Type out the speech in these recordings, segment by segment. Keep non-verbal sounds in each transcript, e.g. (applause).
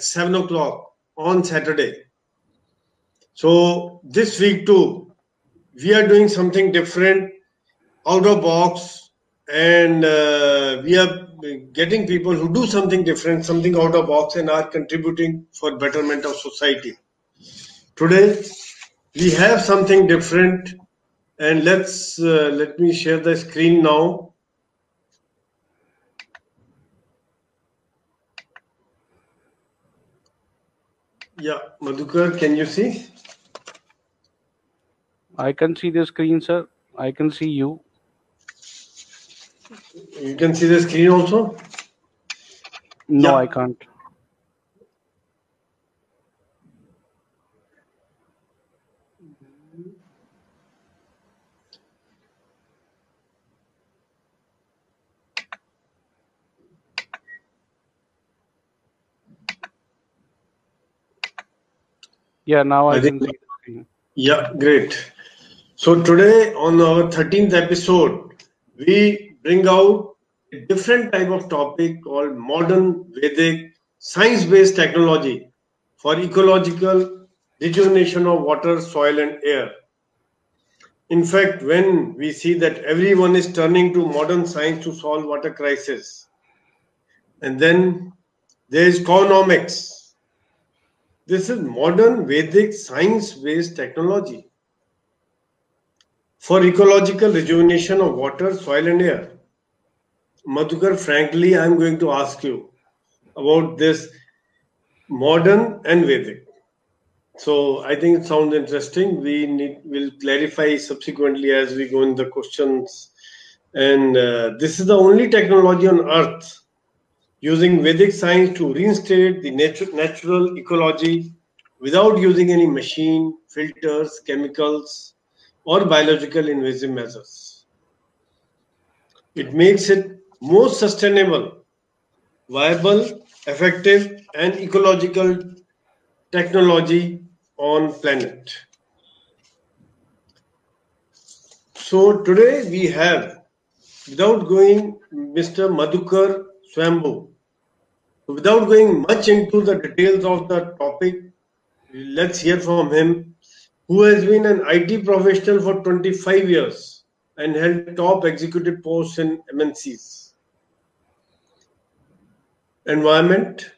at 7 o'clock on Saturday. So this week too, we are doing something different, out of box, and uh, we are getting people who do something different, something out of box, and are contributing for betterment of society. Today, we have something different, and let's uh, let me share the screen now. Yeah, Madhukar, can you see? I can see the screen, sir. I can see you. You can see the screen also? No, Yeah. I can't. Yeah, now I, I can think- see. Yeah, great. So today on our 13th episode, we bring out a different type of topic called modern Vedic science-based technology for ecological rejuvenation of water, soil and air. In fact, when we see that everyone is turning to modern science to solve water crisis, and then there is cownomics. This is modern Vedic science-based technology for ecological rejuvenation of water, soil, and air. Madhukar, frankly, I'm going to ask you about this modern and Vedic. So I think it sounds interesting. We need will clarify subsequently as we go in the questions. And uh, this is the only technology on earth using Vedic science to reinstate the natu- natural ecology without using any machine, filters, chemicals, or biological invasive measures. It makes it more sustainable, viable, effective, and ecological technology on planet. So today we have, without going, Mr. Madhukar Swayambhu. Without going much into the details of the topic, let's hear from him, who has been an IT professional for 25 years and held top executive posts in MNCs. Environment,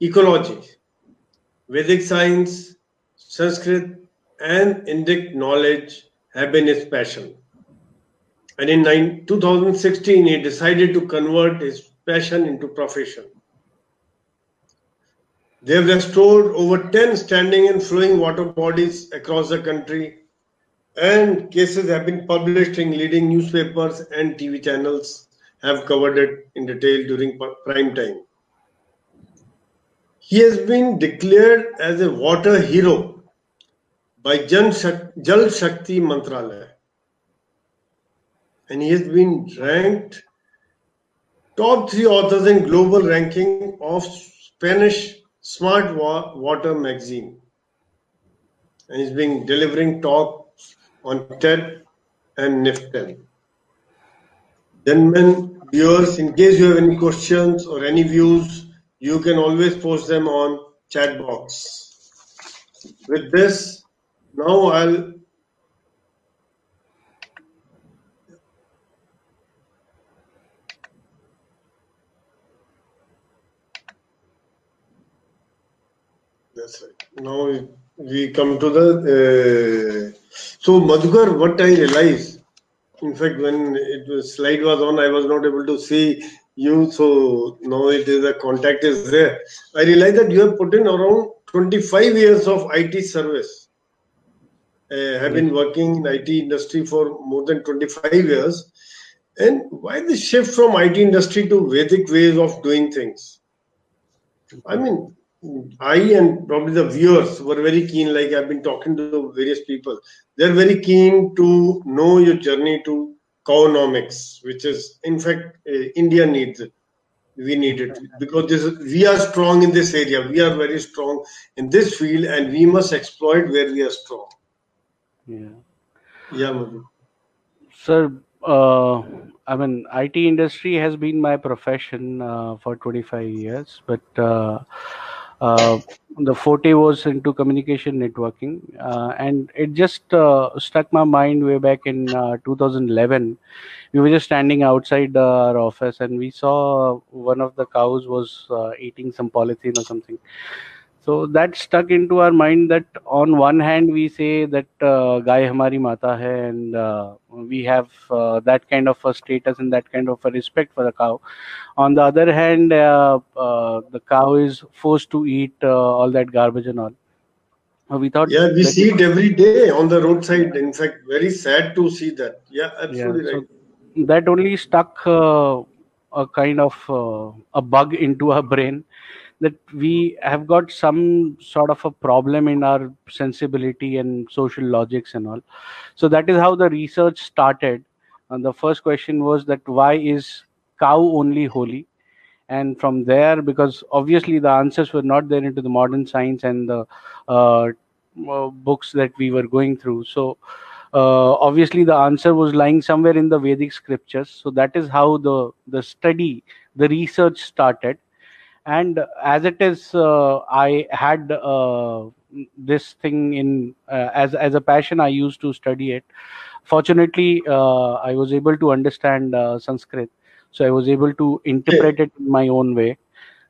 ecology, Vedic science, Sanskrit, and Indic knowledge have been his passion. And in 2016, he decided to convert his passion into profession. They have restored over 10 standing and flowing water bodies across the country, and cases have been published in leading newspapers and TV channels have covered it in detail during prime time. He has been declared as a water hero by Jan Jal Shakti Mantralaya, and he has been ranked top three authors in global ranking of Spanish Smart Wa- Water magazine, and he's been delivering talks on TED and NIFTEN. Gentlemen, viewers, in case you have any questions or any views, you can always post them on chat box. With this, now I'll That's right. Now we- we come to the. Uh, so, Madhukar, what I realized, in fact, when it was slide was on, I was not able to see you. So now it is a contact is there. I realized that you have put in around 25 years of IT service. Uh, have been working in IT industry for more than 25 years. And why the shift from IT industry to Vedic ways of doing things? I mean, I and probably the viewers were very keen, like I've been talking to various people. They're very keen to know your journey to cownomics, which is, in fact, uh, India needs it. We need it because this is, we are strong in this area. We are very strong in this field, and we must exploit where we are strong. Yeah. Yeah, Madhu. Sir, uh, I mean, IT industry has been my profession uh, for 25 years, but uh, the forte was into communication networking, uh, and it just uh, struck my mind way back in uh, 2011. We were just standing outside our office, and we saw one of the cows was uh, eating some polythene or something. So that stuck into our mind that on one hand we say that uh, Gai Hamari Mata hai, and uh, we have uh, that kind of a status and that kind of a respect for the cow. On the other hand, uh, uh, the cow is forced to eat uh, all that garbage and all. We thought Yeah, we see it every day on the roadside. In fact, very sad to see that. Yeah, absolutely so right. that only stuck uh, a kind of uh, a bug into our brain that we have got some sort of a problem in our sensibility and social logics and all. So that is how the research started. And the first question was that why is cow only holy? And from there because obviously the answers were not there into the modern science and the uh, uh, books that we were going through. So uh, obviously the answer was lying somewhere in the vedic scriptures. So that is how the the study the research started and as it is uh, i had uh, this thing in uh, as as a passion i used to study it. Fortunately uh, i was able to understand uh, sanskrit. So i was able to interpret it in my own way.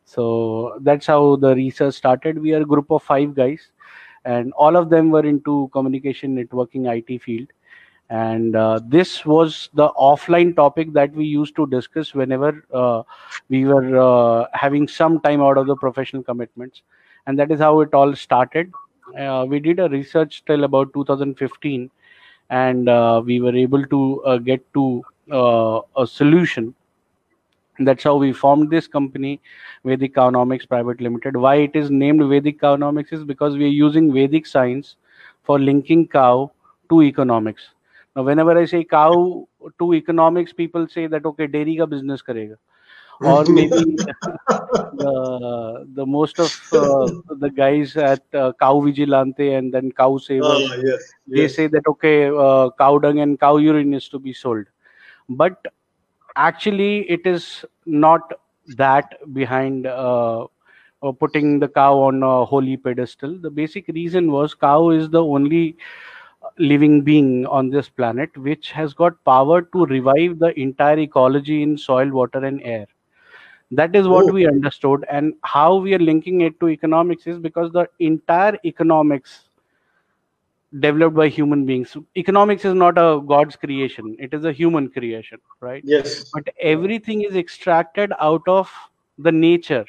So that's how the research started. We are a group of five guys and all of them were into communication networking it field and uh, this was the offline topic that we used to discuss whenever uh, we were uh, having some time out of the professional commitments. And that is how it all started. Uh, we did a research till about 2015 and uh, we were able to uh, get to a solution. That's how we formed this company vedic cownomics private limited. Why it is named vedic cownomics is because we are using vedic science for linking cow to economics now whenever i say cow to economics people say that okay dairy ka business karega. Or (laughs) maybe the the most of uh, the guys at uh, cow vigilante and then cow saver Ah, yes, they yes. say that okay uh, cow dung and cow urine is to be sold. But actually it is not that behind uh, uh, putting the cow on a holy pedestal. The basic reason was cow is the only living being on this planet which has got power to revive the entire ecology in soil water and air that is what Oh. we understood and how we are linking it to economics is because the entire economics developed by human beings economics is not a god's creation it is a human creation right Yes. but everything is extracted out of the nature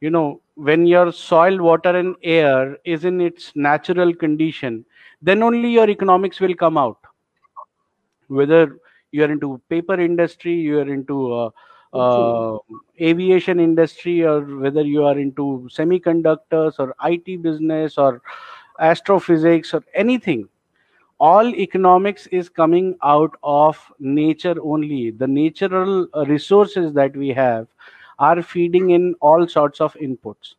you know when your soil water and air is in its natural condition then only your economics will come out. Whether you are into paper industry you are into uh, uh, aviation industry or whether you are into semiconductors or it business or astrophysics or anything all economics is coming out of nature only. The natural uh, resources that we have are feeding in all sorts of inputs.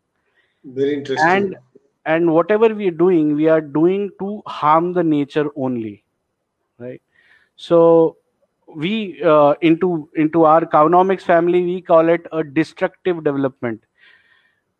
Very interesting. and and whatever we are doing we are doing to harm the nature only right? So we uh, into into our cownomics family we call it a destructive development.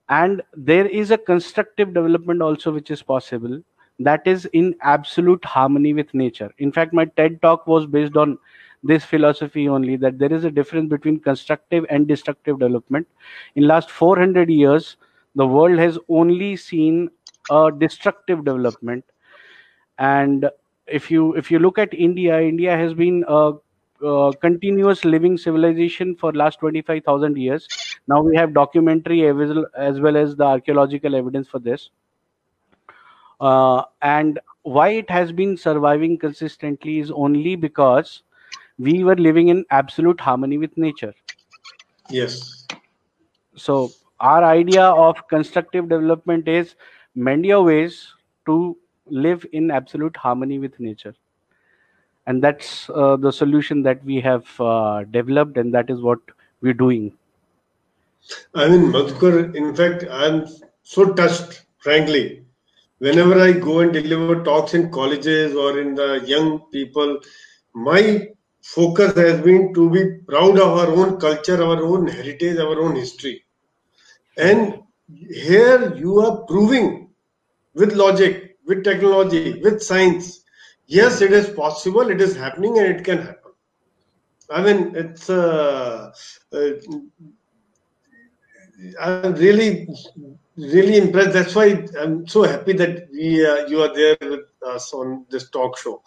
And there is a constructive development also which is possible. That is in absolute harmony with nature. In fact my ted talk was based on this philosophy only that there is a difference between constructive and destructive development. In last 400 years the world has only seen a destructive development. And if you if you look at india india has been a, a continuous living civilization for last 25000 years. Now we have documentary as well, as well as the archaeological evidence for this. Uh, and why it has been surviving consistently is only because we were living in absolute harmony with nature. Yes. so our idea of constructive development is mend your ways to live in absolute harmony with nature and that's uh, the solution that we have uh, developed and that is what we're doing I mean, Madhukar, in fact, I'm so touched, frankly. Whenever I go and deliver talks in colleges or in the young people, my focus has been to be proud of our own culture, our own heritage, our own history. And here you are proving with logic, with technology, with science. Yes, it is possible, it is happening, and it can happen. I mean, it's. Uh, uh, I'm really, really impressed. That's why I'm so happy that we, uh, you are there with us on this talk show.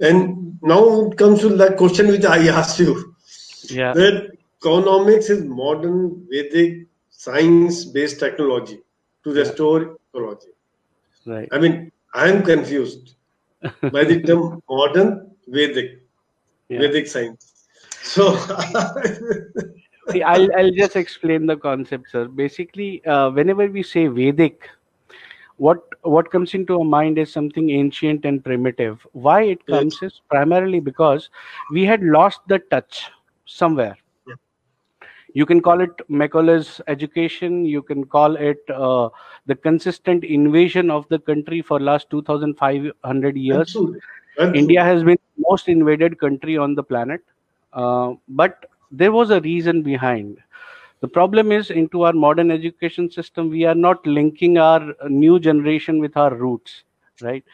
And now it comes to that question which I (laughs) asked you. Yeah. That cownomics is modern Vedic science-based technology to restore ecology. Right. I mean, I am confused (laughs) by the term modern Vedic, Yeah. Vedic science. So, (laughs) See, I'll, I'll just explain the concept, sir. Basically, uh, whenever we say Vedic, what what comes into our mind is something ancient and primitive. Why it Yes. comes is primarily because we had lost the touch somewhere. You can call it Macaulay's education. You can call it uh, the consistent invasion of the country for last 2,500 years. absolutely. Absolutely. India has been the most invaded country on the planet, uh, but there was a reason behind. The problem is into our modern education system, we are not linking our new generation with our roots, right?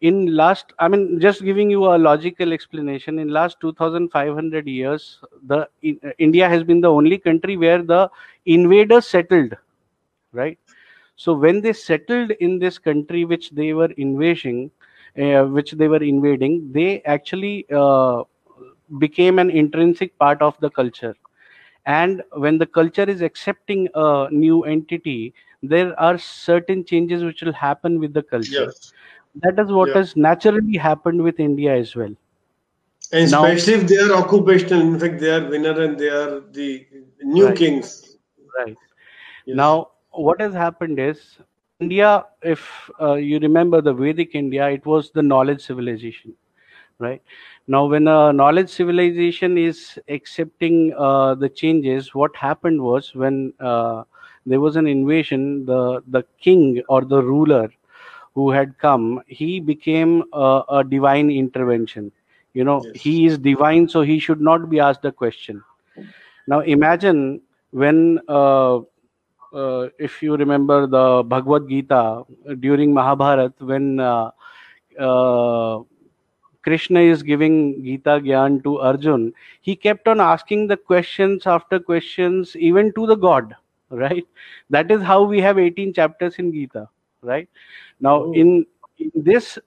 In last, I mean, just giving you a logical explanation. In last 2,500 years, the in, India has been the only country where the invaders settled, right? So when they settled in this country which they were invading, uh, which they were invading, they actually uh, became an intrinsic part of the culture. And when the culture is accepting a new entity, there are certain changes which will happen with the culture. Yes. That is what Yeah. has naturally happened with India as well. And Now- especially if they are occupational, in fact, they are winner and they are the new Right. kings. Right. Yes. Now, what has happened is India, if uh, you remember the Vedic India, it was the knowledge civilization, right? Now, when a knowledge civilization is accepting uh, the changes, what happened was when uh, there was an invasion, the the king or the ruler who had come, he became a, a divine intervention. You know, Yes. he is divine, so he should not be asked a question. Now, imagine when uh, uh, if you remember the Bhagavad Gita during Mahabharat, when uh, uh, Krishna is giving Gita Gyan to Arjun, he kept on asking the questions after questions, even to the God, (laughs) right? That is how we have 18 chapters in Gita, right? Now, Oh. in, in this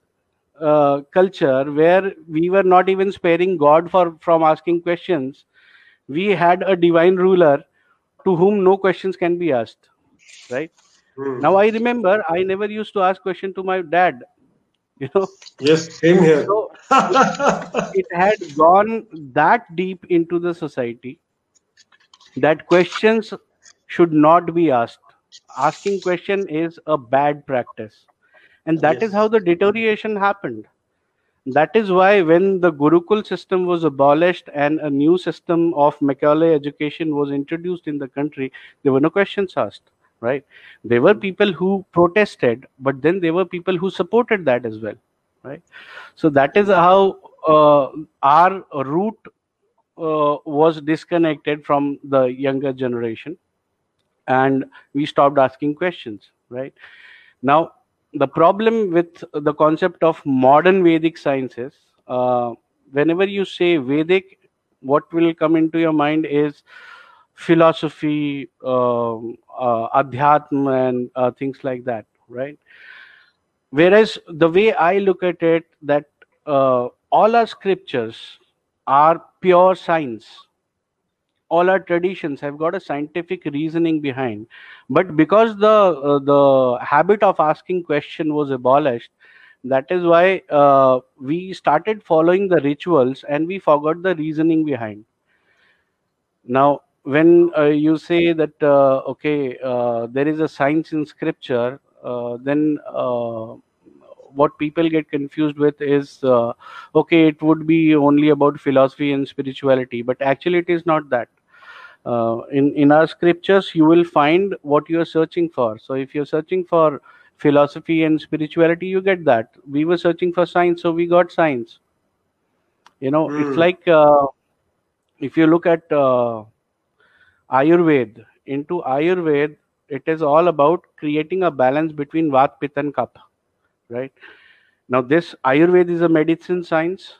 uh, culture where we were not even sparing God for from asking questions, we had a divine ruler to whom no questions can be asked right Hmm. now i remember i never used to ask question to my dad (laughs) you know yes, same here. so it had gone that deep into the society that questions should not be asked asking question is a bad practice. And that is Yes. how the deterioration happened. That is why when the gurukul system was abolished and a new system of macaulay education was introduced in the country there were no questions asked right? There were people who protested but then there were people who supported that as well right? So that is how uh, our root uh, was disconnected from the younger generation and we stopped asking questions right? Now the problem with the concept of modern vedic sciences uh, whenever you say vedic what will come into your mind is philosophy um, uh, adhyatma and uh, things like that right? Whereas the way i look at it that uh, all our scriptures are pure science all our traditions have got a scientific reasoning behind. But because the uh, the habit of asking question was abolished that is why uh, we started following the rituals and we forgot the reasoning behind. Now when uh, you say that uh, okay uh, there is a science in scripture uh, then what people get confused with is uh, okay it would be only about philosophy and spirituality but actually it is not that uh, in in our scriptures you will find what you are searching for. So if you're searching for philosophy and spirituality you get that. We were searching for science so we got science. You know it's Hmm. like uh, if you look at uh, ayurved into ayurved it is all about creating a balance between vat pitta and kapha right? Now this ayurveda is a medicine science.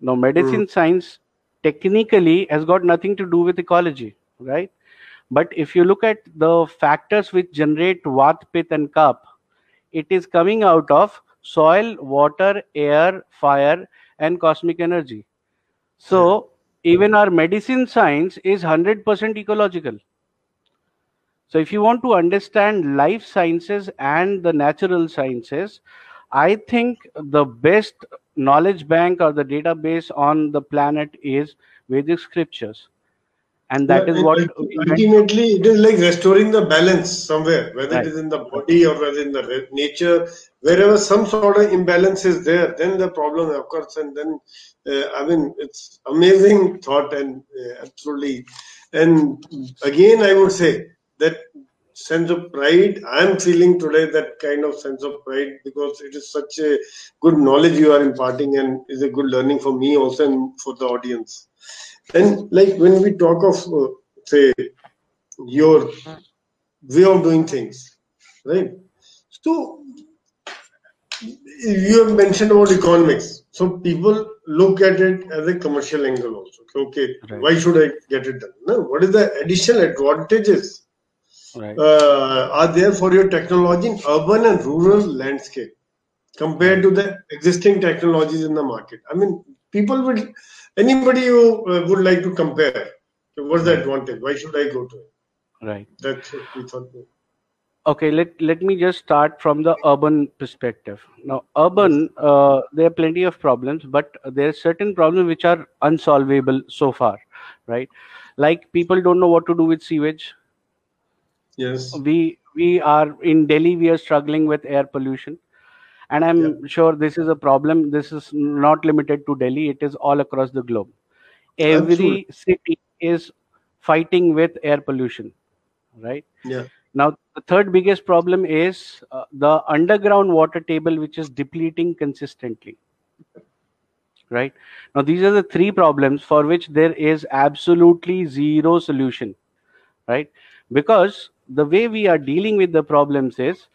Now medicine science technically has got nothing to do with ecology right? But if you look at the factors which generate vat pitta and kapha it is coming out of soil water air fire and cosmic energy. So hmm. even our medicine science is 100% ecological. So if you want to understand life sciences and the natural sciences i think the best knowledge bank or the database on the planet is vedic scriptures and that Yeah, is what ultimately it is like restoring the balance somewhere whether Right. it is in the body or whether in the nature wherever some sort of imbalance is there then the problem occurs. And then uh, i mean it's amazing thought and uh, absolutely. And again i would say that sense of pride i'm feeling today that kind of sense of pride because it is such a good knowledge you are imparting and is a good learning for me also and for the audience and like when we talk of uh, say your way of doing things right? So you have mentioned about economics. So people look at it as a commercial angle also. Okay Right. why should i get it done? No what is the additional advantages right. uh, are there for your technology in urban and rural landscape compared to the existing technologies in the market? I mean people would anybody who uh, would like to compare so what's the advantage? Why should i go to it? Right. That's what we thought. Okay let let me just start from the urban perspective. Now urban uh, there are plenty of problems but there are certain problems which are unsolvable so far right? Like people don't know what to do with sewage. Yes. We we are in delhi we are struggling with air pollution and i'm sure this is a problem. This is not limited to delhi. It is all across the globe. Every city is fighting with air pollution right? Yeah. Now, the third biggest problem is uh, the underground water table, which is depleting consistently. Right? Now, these are the three problems for which there is absolutely zero solution. Right, because the way we are dealing with the problems is,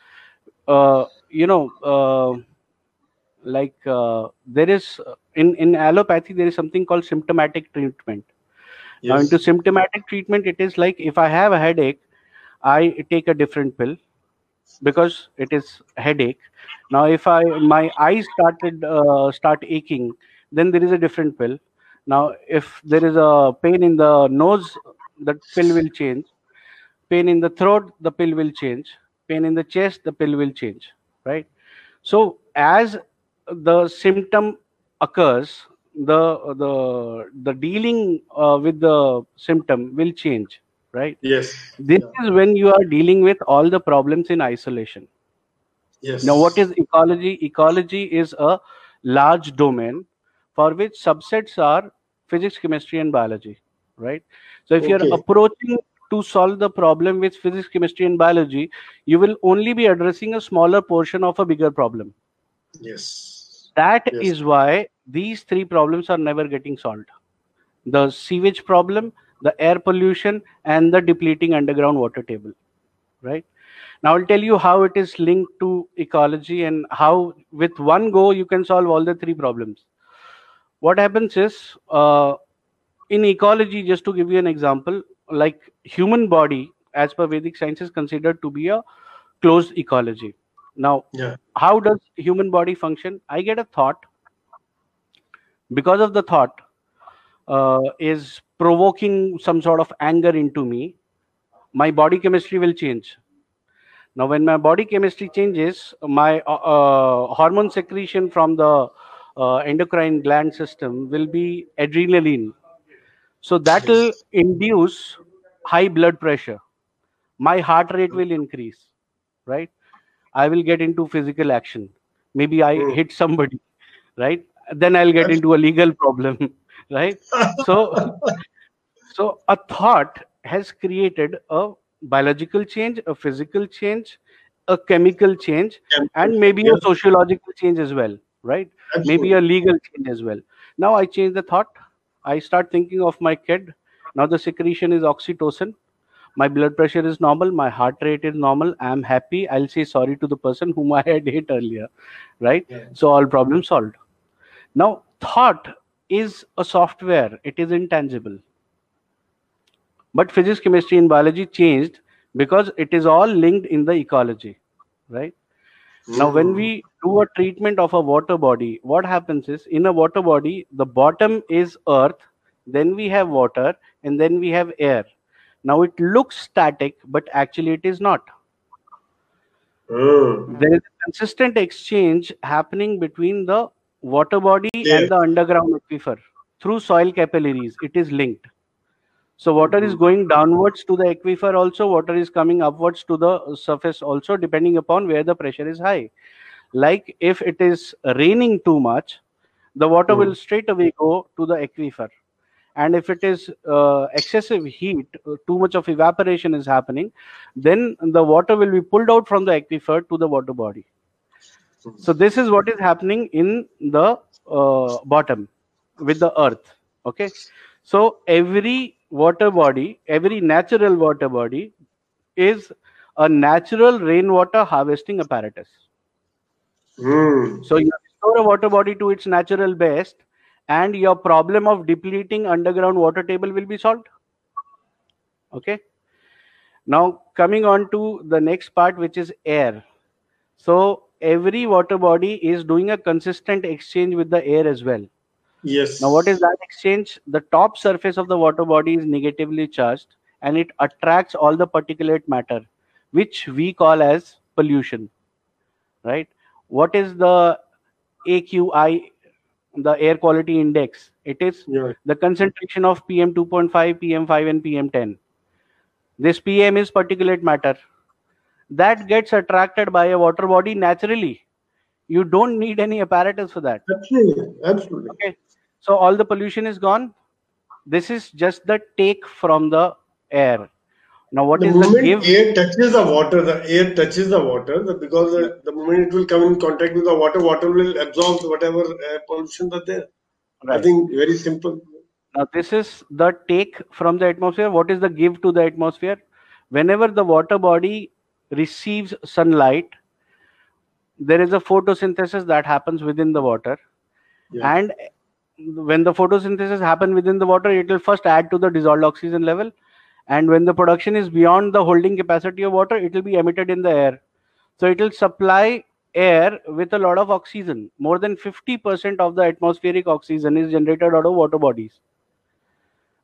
uh, you know, uh, like uh, there is in in allopathy there is something called symptomatic treatment. Now, into symptomatic treatment, it is like if I have a headache, I take a different pill because it is headache. Now, if I my eyes started uh, start aching, then there is a different pill. Now, if there is a pain in the nose, the pill will change. Pain in the throat, the pill will change. Pain in the chest, the pill will change. Right. So, as the symptom occurs, the the the dealing uh, with the symptom will change. Right yes this Yeah. is when you are dealing with all the problems in isolation yes now what is ecology ecology is a large domain for which subsets are physics chemistry and biology right so if you're approaching to solve the problem with physics chemistry and biology you will only be addressing a smaller portion of a bigger problem. Yes. That Yes. is why these three problems are never getting solved. The sewage problem the air pollution and the depleting underground water table right? Now i'll tell you how it is linked to ecology and how with one go you can solve all the three problems. What happens is uh, in ecology just to give you an example like human body as per vedic science is considered to be a closed ecology. Now yeah. how does human body function? I get a thought. Because of the thought uh, is provoking some sort of anger into me my body chemistry will change. Now when my body chemistry changes my uh, uh, hormone secretion from the uh, endocrine gland system will be adrenaline so that will induce high blood pressure. My heart rate will increase right? I will get into physical action. Maybe i Hmm. hit somebody right? Then i'll get into a legal problem (laughs) right? So (laughs) so a thought has created a biological change a physical change a chemical change and maybe a sociological change as well right? Maybe a legal change as well. Now i change the thought i start thinking of my kid. Now the secretion is oxytocin. My blood pressure is normal. My heart rate is normal. I'm happy. I'll say sorry to the person whom i had hit earlier right? Yeah. so all problems solved. Now thought is a software. It is intangible. But physics chemistry and biology changed because it is all linked in the ecology right now when we do a treatment of a water body what happens is in a water body the bottom is earth then we have water and then we have air. Now it looks static but actually it is not. Mm. there is a consistent exchange happening between the water body Yeah. and the underground aquifer through soil capillaries. It is linked so water is Mhm. going downwards to the aquifer also water is coming upwards to the surface also depending upon where the pressure is high. Like if it is raining too much the water Mm. will straight away go to the aquifer. And if it is uh, excessive heat uh, too much of evaporation is happening then the water will be pulled out from the aquifer to the water body. So this is what is happening in the uh, bottom with the earth. Okay? So every water body every natural water body is a natural rainwater harvesting apparatus Mm. so you restore a water body to its natural best, and your problem of depleting underground water table will be solved. Okay. Now coming on to the next part, which is air. So every water body is doing a consistent exchange with the air as well. Yes. Now, what is that exchange? The top surface of the water body is negatively charged and it attracts all the particulate matter, which we call as pollution. Right? What is the AQI, the air quality index? It is Yeah. the concentration of PM 2.5, PM5, and PM10. This PM is particulate matter that gets attracted by a water body naturally. You don't need any apparatus for that. Absolutely. Absolutely. Okay. So all the pollution is gone. This is just the take from the air. Now, what the is the moment give? air touches the water, the air touches the water, because the, the moment it will come in contact with the water, water will absorb whatever uh, pollution that there. I think very simple. Now, this is the take from the atmosphere. What is the give to the atmosphere? Whenever the water body receives sunlight, there is a photosynthesis that happens within the water. Yeah. And when the photosynthesis happen within the water, it will first add to the dissolved oxygen level. And when the production is beyond the holding capacity of water, it will be emitted in the air. So it will supply air with a lot of oxygen. More than 50% of the atmospheric oxygen is generated out of water bodies.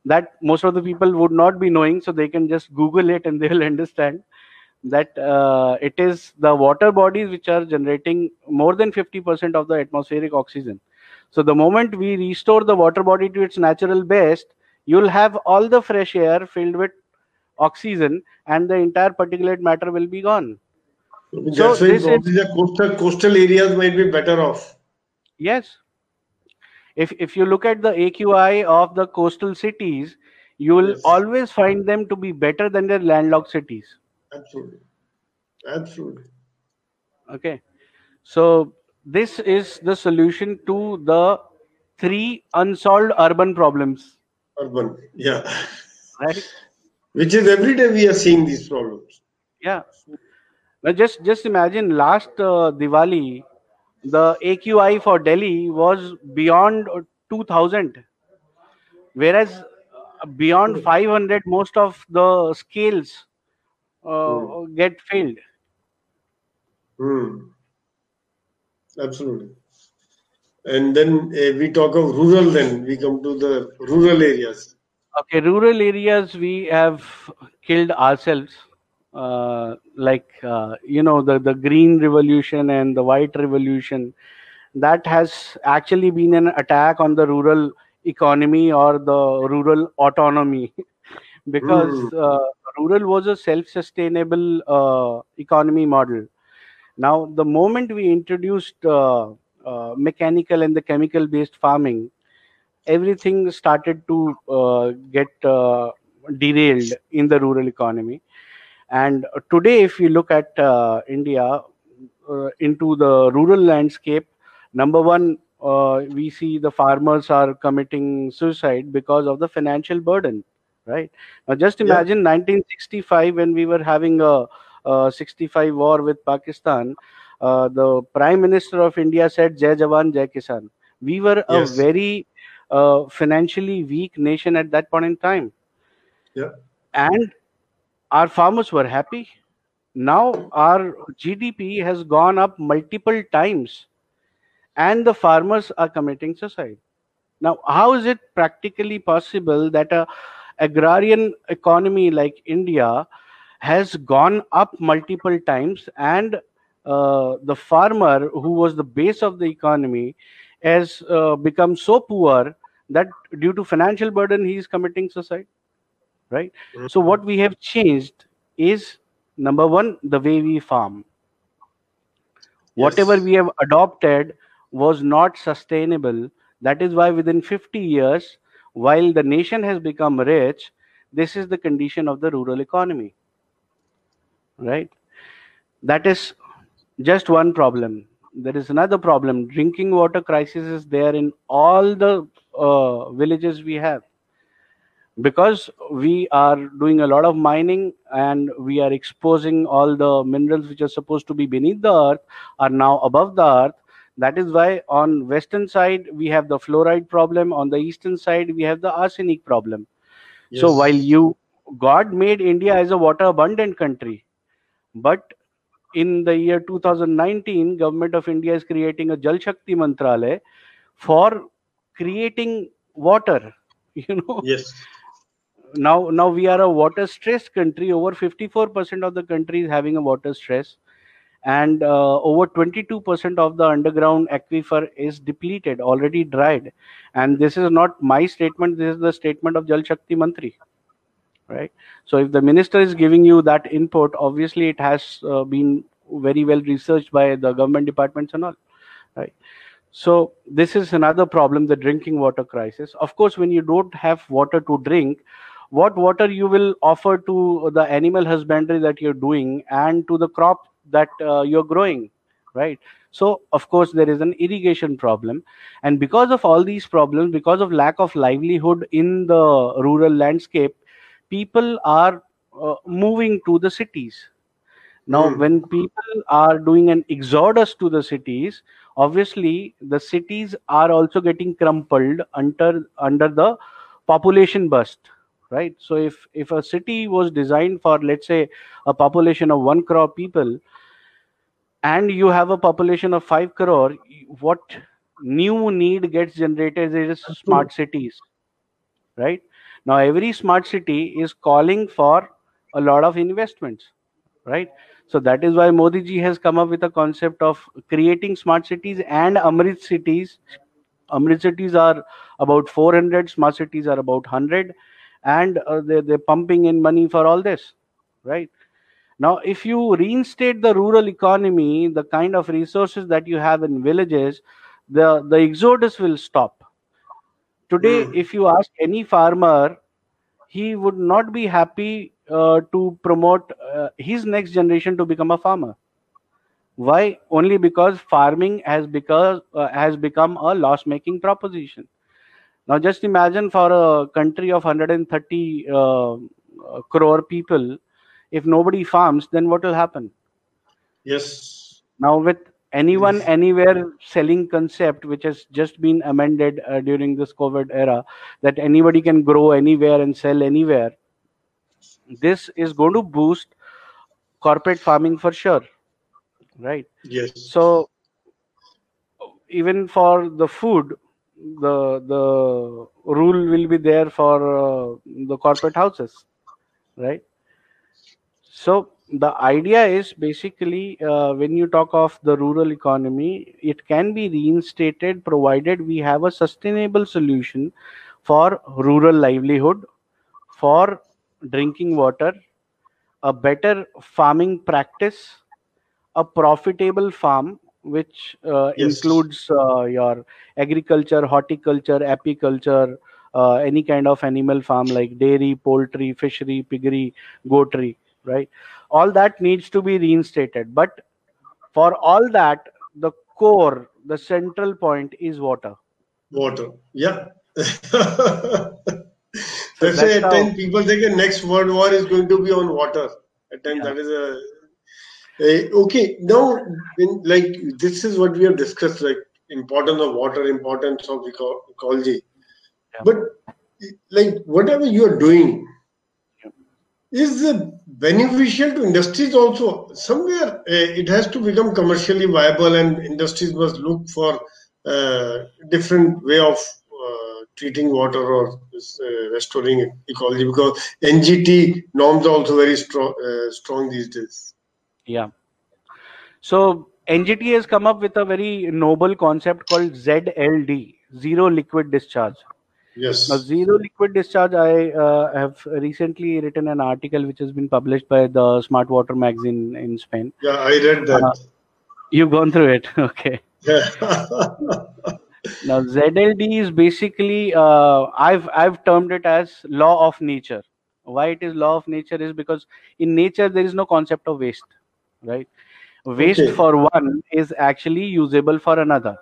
That most of the people would not be knowing, so they can just Google it and (laughs) they will understand that uh, it is the water bodies which are generating more than 50% of the atmospheric oxygen. So the moment we restore the water body to its natural best, you'll have all the fresh air filled with oxygen and the entire particulate matter will be gone. That's why this is- the coastal coastal areas might be better off. Yes. If if you look at the AQI of the coastal cities, you will Yes. always find them to be better than their landlocked cities. Absolutely. Absolutely. Okay. So this is the solution to the three unsolved urban problems, Urban. Yeah. right? Which is every day we are seeing these problems. Yeah. Now just just imagine last uh, Diwali, the AQI for Delhi was beyond uh, 2000, whereas uh, beyond 500, most of the scales uh, get failed. Hmm. Absolutely. And then uh, we talk of rural, then we come to the rural areas. Okay, rural areas we have killed ourselves. Uh, like uh, you know the the green revolution and the white revolution, that has actually been an attack on the rural economy or the rural autonomy, (laughs) because Mm. uh, rural was a self-sustainable uh, economy model. Now, the moment we introduced uh, uh, mechanical and the chemical-based farming, everything started to uh, get uh, derailed in the rural economy. And today, if you look at uh, India into the rural landscape, number one, we see the farmers are committing suicide because of the financial burden right? Now just Yeah. imagine 1965 when we were having a, a 65 war with pakistan uh, the prime minister of india said jai jawan jai kisan. We were a very uh, financially weak nation at that point in time. Yeah. and our farmers were happy. Now our gdp has gone up multiple times and the farmers are committing suicide. Now how is it practically possible that a agrarian economy like india has gone up multiple times and uh, the farmer who was the base of the economy has uh, become so poor that due to financial burden he is committing suicide right? Mm. so what we have changed is number one the way we farm. Whatever we have adopted was not sustainable. That is why within 50 years while the nation has become rich this is the condition of the rural economy right? That is just one problem. There is another problem. Drinking water crisis is there in all the uh, villages we have. Because we are doing a lot of mining and we are exposing all the minerals which are supposed to be beneath the earth are now above the earth that is why on western side we have the fluoride problem. On the eastern side we have the arsenic problem. So while you god made india as a water abundant country but in the year 2019 government of india is creating a jal shakti mantralaya for creating water (laughs) you know? Yes. now now we are a water stressed country. Over 54% of the country is having a water stress and uh, over 22% of the underground aquifer is depleted already dried. And this is not my statement this is the statement of jal shakti mantri right? So if the minister is giving you that input obviously it has uh, been very well researched by the government departments and all right? So this is another problem the drinking water crisis. Of course when you don't have water to drink what water you will offer to the animal husbandry that you're doing and to the crop that uh, you're growing right? So of course there is an irrigation problem. And because of all these problems because of lack of livelihood in the rural landscape people are uh, moving to the cities. Now Hmm. when people are doing an exodus to the cities obviously the cities are also getting crumpled under under the population burst right? So if if a city was designed for let's say a population of 1 crore people and you have a population of 5 crore what new need gets generated is smart cities right? Now every smart city is calling for a lot of investments right? So that is why modi ji has come up with a concept of creating smart cities and amrit cities. Amrit cities are about 400 smart cities are about 100 and uh, they're, they're pumping in money for all this right? Now if you reinstate the rural economy the kind of resources that you have in villages the the exodus will stop. Today Hmm. if you ask any farmer he would not be happy uh, to promote uh, his next generation to become a farmer. Why? Only because farming has because uh, has become a loss making proposition now just imagine for a country of 130 uh, uh, crore people if nobody farms then what will happen Yes. now with anyone Yes. anywhere selling concept which has just been amended uh, during this covid era that anybody can grow anywhere and sell anywhere this is going to boost corporate farming for sure right Yes. so even for the food the the rule will be there for uh, the corporate houses right? So the idea is basically uh, when you talk of the rural economy it can be reinstated provided we have a sustainable solution for rural livelihood for drinking water a better farming practice a profitable farm which uh, Yes. includes uh, your agriculture horticulture apiculture uh, any kind of animal farm like dairy poultry fishery piggery goatry right all that needs to be reinstated but for all that the core the central point is water Water. Yeah. (laughs) So That's why that's at how. times people think the next world war is going to be on water. At times Yeah. that is a Eh, okay. Now, when, like this is what we have discussed, like importance of water, importance of ecology. Yeah. But like whatever you are doing, Yeah. is uh, beneficial to industries also. Somewhere uh, it has to become commercially viable, and industries must look for uh, different way of uh, treating water or uh, restoring ecology because NGT norms are also very strong, uh, strong these days. Yeah. So NGT has come up with a very noble concept called ZLD, zero liquid discharge. Yes. Now, zero liquid discharge, I uh, have recently written an article which has been published by the Smart Water magazine in Spain. Yeah, I read that. Uh, You've gone through it, (laughs) okay? (laughs) Now, ZLD is basically uh, I've I've termed it as law of nature. Why it is law of nature is because in nature there is no concept of waste, right? Waste Okay. for one is actually usable for another.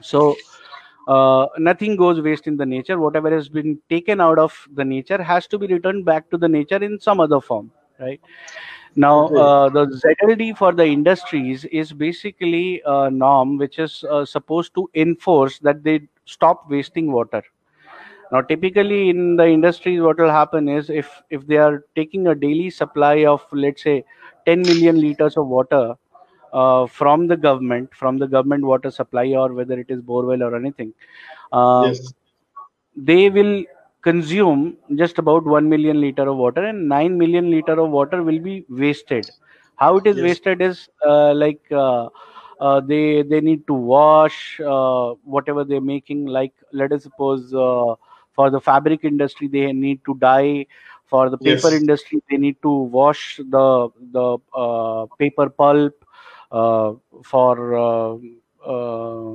So uh, nothing goes waste in the nature. Whatever has been taken out of the nature has to be returned back to the nature in some other form, right? Now, uh, the ZLD for the industries is basically a norm which is uh, supposed to enforce that they stop wasting water. Now, typically in the industries, what will happen is if if they are taking a daily supply of let's say 10 million liters of water uh, from the government, from the government water supply, or whether it is borewell or anything, uh, yes. they will consume just about 1 million liter of water and 9 million liter of water will be wasted how it is Yes. wasted is uh, like uh, uh, they they need to wash uh, whatever they're making like let us suppose uh, for the fabric industry they need to dye for the paper Yes. industry they need to wash the the uh, paper pulp uh, for uh, uh,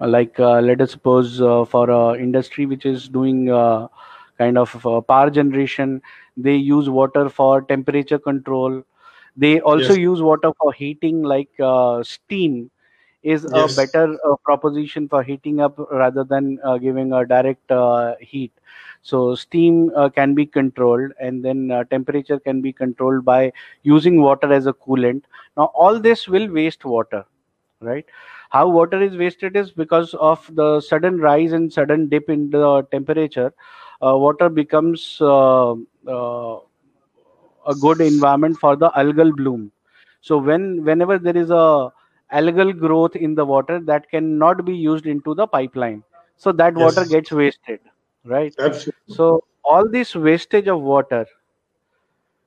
like uh, let us suppose uh, for a industry which is doing uh, kind of uh, power generation they use water for temperature control they also Yes. use water for heating like uh, steam is a better uh, proposition for heating up rather than uh, giving a direct uh, heat so steam uh, can be controlled and then uh, temperature can be controlled by using water as a coolant. Now all this will waste water right? How water is wasted is because of the sudden rise and sudden dip in the temperature uh, water becomes uh, uh, a good environment for the algal bloom. So when whenever there is a algal growth in the water that cannot be used into the pipeline. So that water Yes. gets wasted right Absolutely. so all this wastage of water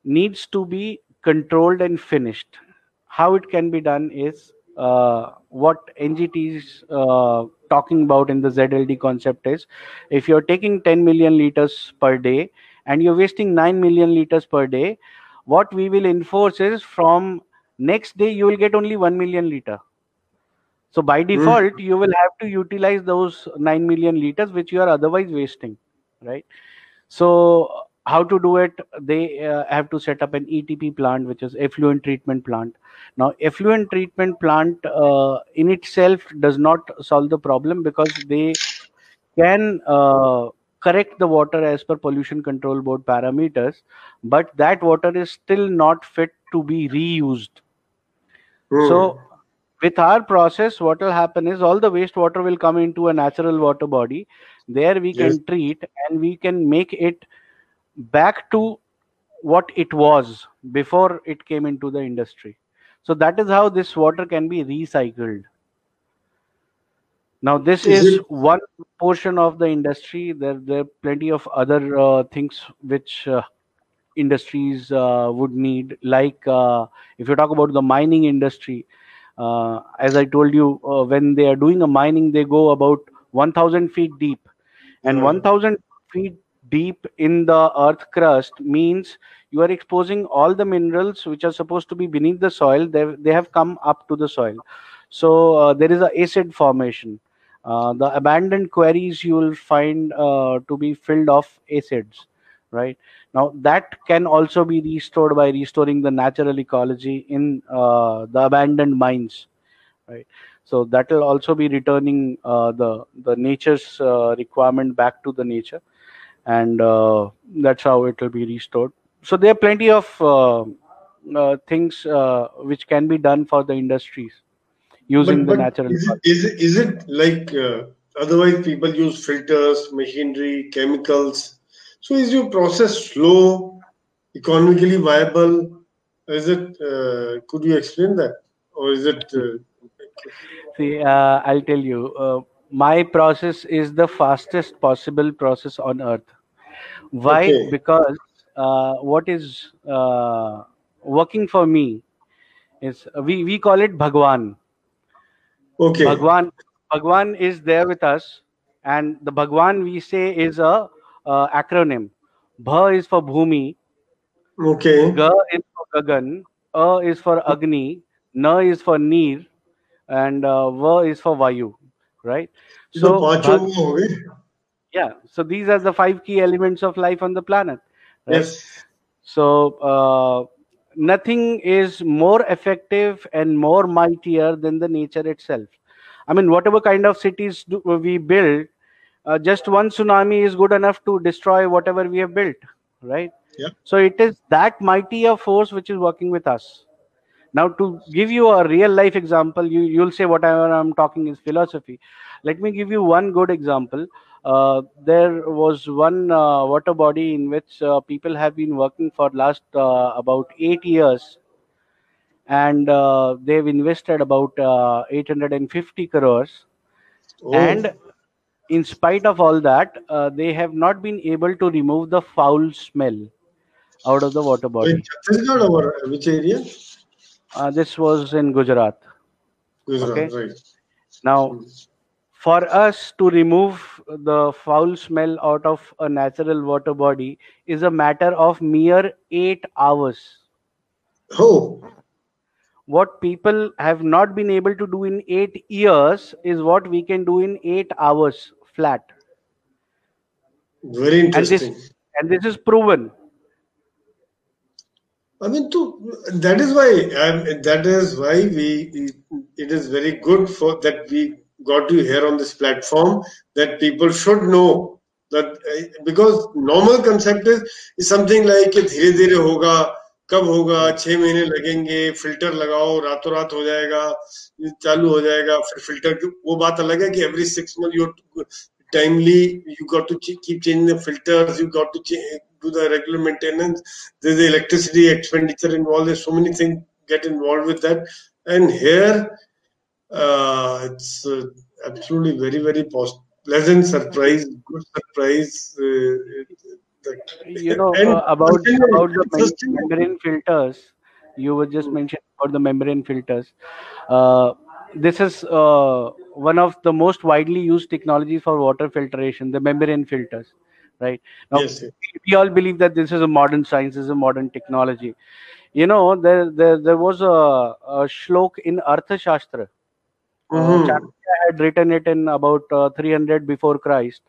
needs to be controlled and finished. How it can be done is uh, what NGT is uh, talking about in the ZLD concept is if you're taking 10 million liters per day and you're wasting 9 million liters per day, what we will enforce is from next day you will get only 1 million liter. So by default, you will have to utilize those 9 million liters which you are otherwise wasting, right? So how to do it? They uh, have to set up an ETP plant, which is effluent treatment plant. Now, effluent treatment plant uh, in itself does not solve the problem because they can uh, correct the water as per pollution control board parameters, but that water is still not fit to be reused. Hmm. So with our process, what will happen is all the wastewater will come into a natural water body. There we Yes. can treat and we can make it back to what it was before it came into the industry. So that is how this water can be recycled. Now, this Is is one portion of the industry. There, there are plenty of other uh, things which uh, industries uh, would need. Like uh, if you talk about the mining industry, as I told you, uh, when they are doing a mining, they go about 1,000 feet deep, and Yeah. 1,000 feet deep in the earth crust means you are exposing all the minerals which are supposed to be beneath the soil. They they have come up to the soil, so uh, there is a acid formation. Uh, the abandoned quarries you will find uh, to be filled of acids, right? Now that can also be restored by restoring the natural ecology in uh, the abandoned mines, right? So that will also be returning uh, the the nature's uh, requirement back to the nature. and uh, that's how it will be restored. So there are plenty of uh, uh, things uh, which can be done for the industries using But the but natural. is it is it, is it like uh, otherwise people use filters, machinery, chemicals? So is your process slow, economically viable? Is it? Uh, could you explain that, or is it? Uh, See, uh, I'll tell you. Uh, my process is the fastest possible process on earth. Why? okay, Because uh, what is uh, working for me is we we call it Bhagwan. okay, Bhagwan Bhagwan is there with us, and the Bhagwan we say is a uh, acronym. Bha is for Bhumi. Okay. Ga is for Gagan. A is for Agni. Na is for Nir, And uh, Va is for Vayu. Right? So, yeah. So these are the five key elements of life on the planet. Right? Yes. So uh, nothing is more effective and more mightier than the nature itself. I mean, whatever kind of cities do, we build, uh, just one tsunami is good enough to destroy whatever we have built, right? Yeah. So it is that mighty a force which is working with us. Now, to give you a real life example, you you'll say whatever I'm talking is philosophy. Let me give you one good example. Uh, there was one uh, water body in which uh, people have been working for last uh, about eight years, and uh, they've invested about uh, 850 crores. Oh, And in spite of all that, uh, they have not been able to remove the foul smell out of the water body. Chhattisgarh or which area? Uh, this was in Gujarat. Gujarat, Okay. right. Now, for us to remove the foul smell out of a natural water body is a matter of mere eight hours. Oh, What people have not been able to do in eight years is what we can do in eight hours flat. Very interesting. And this, and this is proven. I mean, that is why um, that is why we it is very good for that we got you here on this platform that people should know that uh, because normal concept is, is something like dhire dhire hoga कब होगा? छह महीने लगेंगे, filter लगाओ, रातों रात हो जाएगा, चालू हो जाएगा, फिर फ़िल्टर वो बात अलग है कि every six month you timely you got to keep change filter you got to do the regular maintenance there is electricity expenditure involve so many thing get involve with that and here it's absolutely very very positive pleasant surprise good surprise you know uh, about about the mem- membrane filters. You were just mentioning about the membrane filters. Uh, this is uh, one of the most widely used technologies for water filtration the membrane filters right? Now yes we all believe that this is a modern science this is a modern technology. You know there there, there was a, a shlok in arthashastra. Uh, Mhm. Chanakya had written it in about uh, 300 before Christ.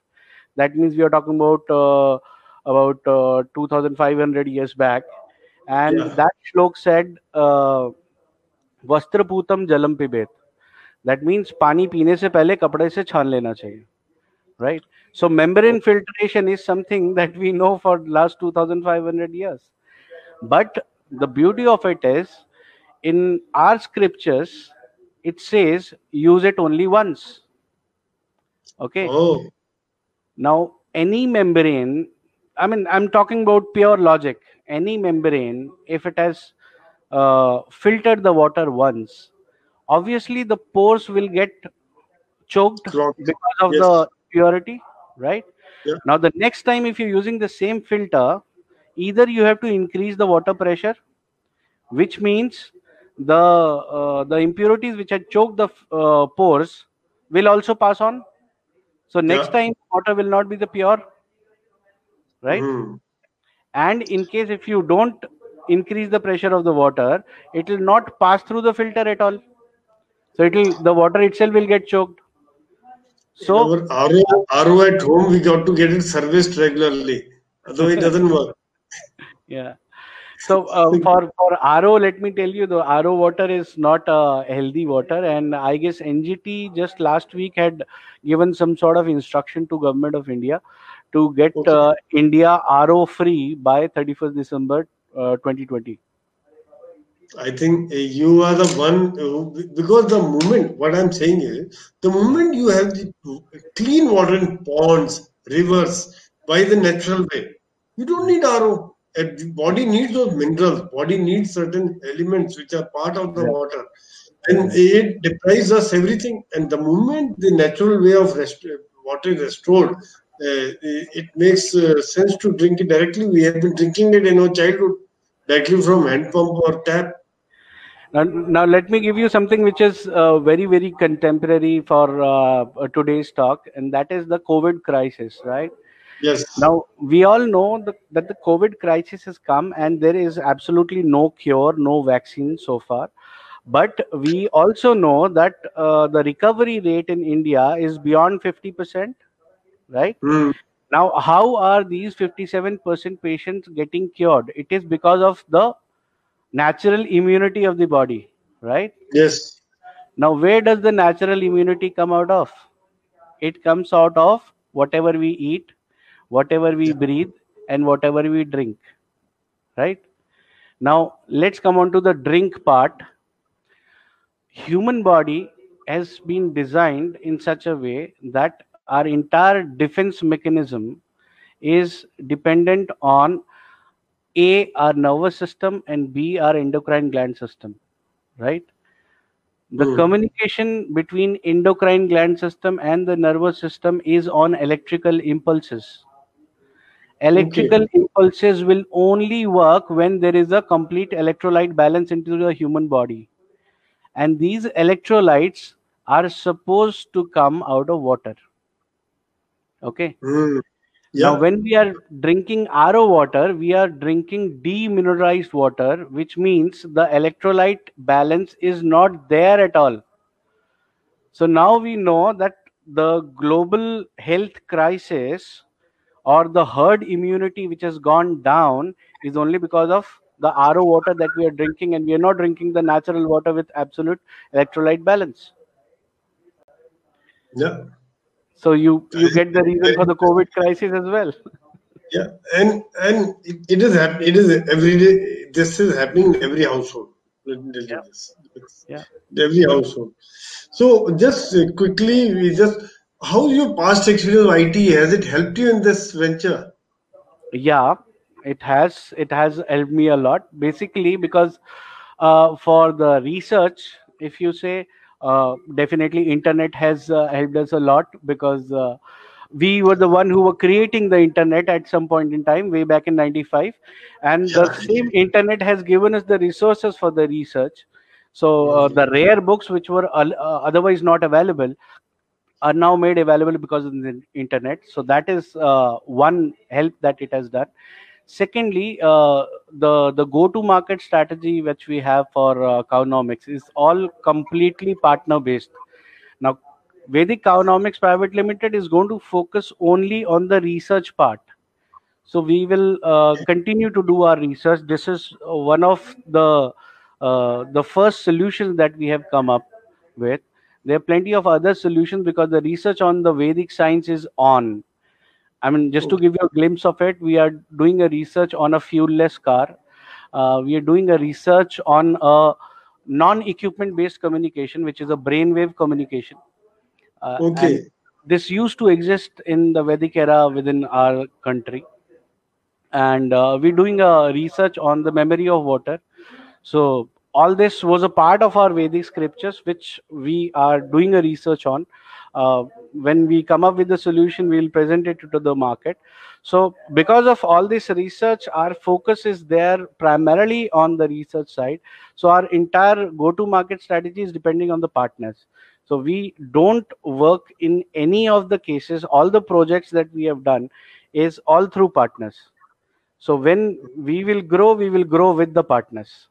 That means we are talking about uh, about uh, 2,500 years back, and Yeah. that shlok said, uh, "Vastra putam jalam pibet." That means पानी पीने से पहले कपड़े से छान लेना चाहिए, right? So membrane filtration is something (laughs) that we know for last 2,500 years. But the beauty of it is, in our scriptures, it says use it only once. Okay. oh Now, any membrane, I mean, I'm talking about pure logic. Any membrane, if it has uh, filtered the water once, obviously the pores will get choked clock because of yes the purity, right? yeah Now, the next time, if you're using the same filter, either you have to increase the water pressure, which means the uh, the impurities which had choked the uh, pores will also pass on. So next yeah time, water will not be the pure, right? Mhm. And in case if you don't increase the pressure of the water, it will not pass through the filter at all. So it will the water itself will get choked. So our RO, RO at home, we got to get it serviced regularly. Otherwise, it (laughs) doesn't work. yeah. So uh, (laughs) for for RO, let me tell you, the RO water is not uh, healthy water, and I guess NGT just last week had given some sort of instruction to government of India to get Okay. uh, India RO free by 31st December uh, 2020. I think uh, you are the one who, because the moment, what I'm saying is, the moment you have the clean water in ponds, rivers, by the natural way, you don't need RO. The body needs those minerals, body needs certain elements which are part of the Yeah. water. And it deprives us everything. And the moment the natural way of rest, water is restored, uh, it makes uh, sense to drink it directly. We have been drinking it in our childhood, directly from hand pump or tap. Now, now let me give you something which is uh, very, very contemporary for uh, uh, today's talk, and that is the COVID crisis, right? Yes. Now, we all know that, that the COVID crisis has come and there is absolutely no cure, no vaccine so far. But we also know that uh, the recovery rate in India is beyond 50%, right? Hmm. Now, how are these 57% patients getting cured? It is because of the natural immunity of the body, right? Yes. Now, where does the natural immunity come out of? It comes out of whatever we eat, whatever we breathe, and whatever we drink, right? Now, let's come on to the drink part. Human body has been designed in such a way that our entire defense mechanism is dependent on A, our nervous system, and B, our endocrine gland system, right? The Hmm. communication between endocrine gland system and the nervous system is on electrical impulses. Electrical impulses will only work when there is a complete electrolyte balance into the human body. And these electrolytes are supposed to come out of water. Okay. Hmm. Now, when we are drinking RO water, we are drinking demineralized water, which means the electrolyte balance is not there at all. So now we know that the global health crisis or the herd immunity which has gone down is only because of the RO water that we are drinking, and we are not drinking the natural water with absolute electrolyte balance. Yeah. So you you get the reason for the COVID crisis as well. Yeah. And and it, it is it is every day. This is happening in every household. Let me tell you Yeah. Yeah. Every household. So just quickly, we just how your past experience of IT has it helped you in this venture? yeah it has it has helped me a lot basically because uh, for the research if you say definitely internet has uh, helped us a lot because uh, we were the one who were creating the internet at some point in time way back in 95 and the same internet has given us the resources for the research. So uh, the rare books which were uh, otherwise not available are now made available because of the internet. So that is uh, one help that it has done secondly uh, the the go to market strategy which we have for uh, cownomics is all completely partner based now vedic cownomics private limited is going to focus only on the research part. So we will uh, continue to do our research. This is one of the uh, the first solutions that we have come up with. There are plenty of other solutions because the research on the vedic science is on i mean just to give you a glimpse of it we are doing a research on a fuelless car. Uh, we are doing a research on a non-equipment based communication which is a brainwave communication. Uh, Okay. this used to exist in the vedic era within our country. And uh, we're doing a research on the memory of water. So all this was a part of our vedic scriptures which we are doing a research on uh, when we come up with the solution we'll present it to the market. So because of all this research our focus is there primarily on the research side. So our entire go to market strategy is depending on the partners. So we don't work in any of the cases. All the projects that we have done is all through partners. So when we will grow we will grow with the partners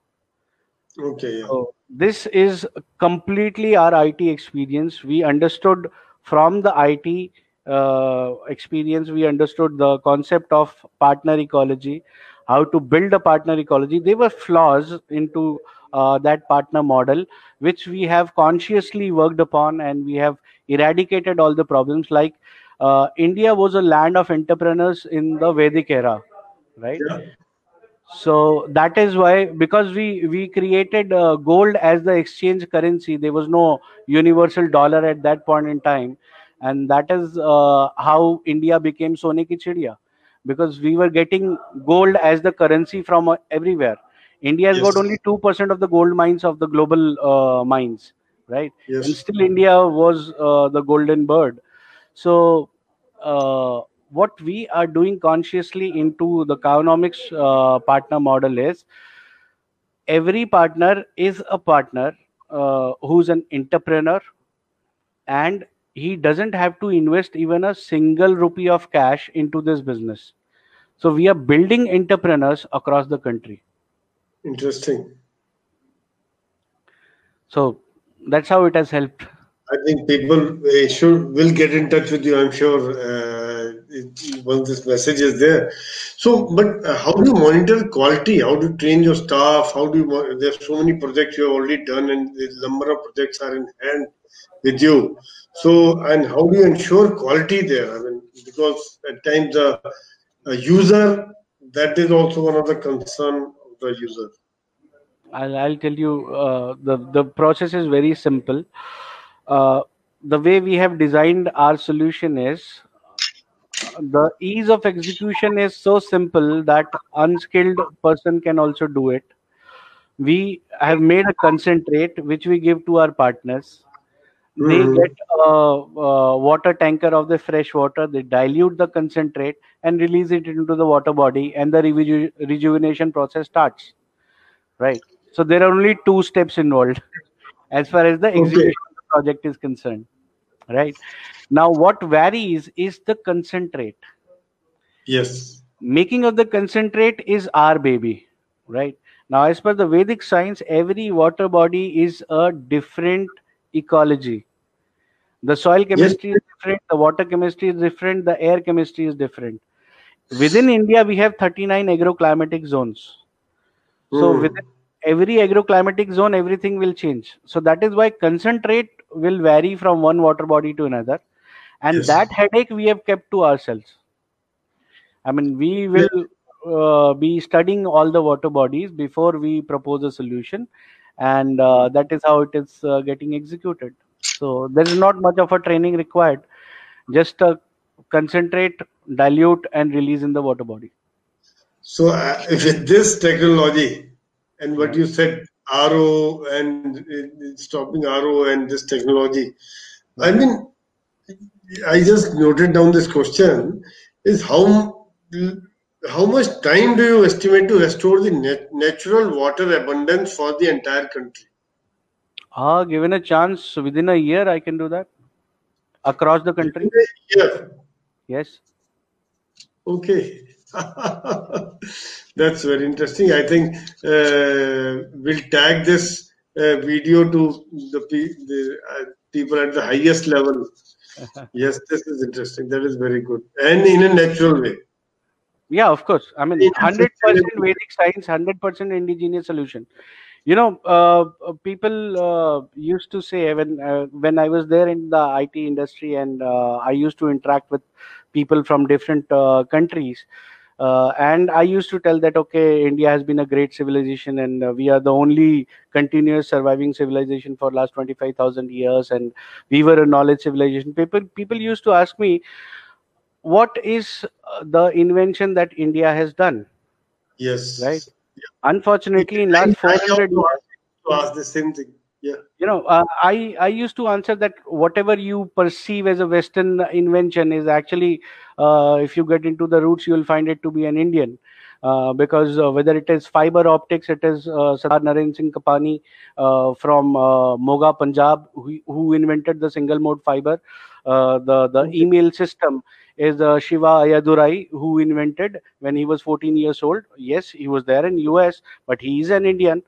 Okay. Yeah. so this is completely our IT experience. We understood from the IT uh, experience, we understood the concept of partner ecology, how to build a partner ecology. There were flaws into uh, that partner model, which we have consciously worked upon, and we have eradicated all the problems. Like uh, India was a land of entrepreneurs in the Vedic era, right? Yeah. So that is why, because we we created uh, gold as the exchange currency. There was no universal dollar at that point in time, and that is uh, how India became Sone ki Chidiya, because we were getting gold as the currency from uh, everywhere. India has got only two percent of the gold mines of the global uh, mines, right? and Yes. still India was uh, the golden bird. So, uh, what we are doing consciously into the Cownomics uh, partner model is every partner is a partner uh, who's an entrepreneur and he doesn't have to invest even a single rupee of cash into this business. So, we are building entrepreneurs across the country. Interesting. So, that's how it has helped. I think people should will get in touch with you. I'm sure uh, once this message is there. So, but uh, how do you monitor quality? How do you train your staff? How do you? There's so many projects you have already done, and the number of projects are in hand with you. So, and how do you ensure quality there? I mean, because at times the a user that is also one of the concern of the user. I'll, I'll tell you uh, the the process is very simple. Uh, the way we have designed our solution is the ease of execution is so simple that unskilled person can also do it. We have made a concentrate which we give to our partners. They Mhm. get a, a water tanker of the fresh water. They dilute the concentrate and release it into the water body, and the reju- rejuvenation process starts right so there are only two steps involved as far as the Okay. execution of the project is concerned right? Now what varies is the concentrate. Yes. making of the concentrate is our baby right? Now as per the vedic science every water body is a different ecology. The soil chemistry is different the water chemistry is different the air chemistry is different. Within india we have 39 agroclimatic zones. So Hmm. within every agroclimatic zone, everything will change. So that is why concentrate will vary from one water body to another, and Yes. that headache we have kept to ourselves. I mean, we will uh, be studying all the water bodies before we propose a solution, and uh, that is how it is uh, getting executed. So there is not much of a training required. Just uh, concentrate, dilute, and release in the water body. So uh, with this technology and what you said, RO and uh, stopping RO and this technology, I mean, I just noted down this question: is how how much time do you estimate to restore the nat- natural water abundance for the entire country? Ah, given a chance within a year, I can do that across the country. Yeah. Yes. Okay. (laughs) That's very interesting. I think uh, we'll tag this uh, video to the, the uh, people at the highest level. (laughs) Yes, this is interesting. That is very good. And in a natural way. Yeah, of course. I mean, hundred percent. Vedic science, hundred percent indigenous solution. You know, uh, uh, people uh, used to say when uh, when I was there in the IT industry and uh, I used to interact with people from different uh, countries. Uh, and I used to tell that okay, India has been a great civilization, and uh, we are the only continuous surviving civilization for last twenty five thousand years, and we were a knowledge civilization. People people used to ask me, what is uh, the invention that India has done? Yes. Right. Unfortunately, in last I 400 also asked, to ask the same thing. Yeah. you know uh, i i used to answer that whatever you perceive as a western invention is actually uh, if you get into the roots you will find it to be an indian. Uh, because uh, whether it is fiber optics it is uh, Sardar Naren Singh Kapany uh, from uh, Moga Punjab who, who invented the single mode fiber. Uh, the the email system is uh, Shiva Ayyadurai who invented when he was 14 years old. Yes he was there in US but he is an Indian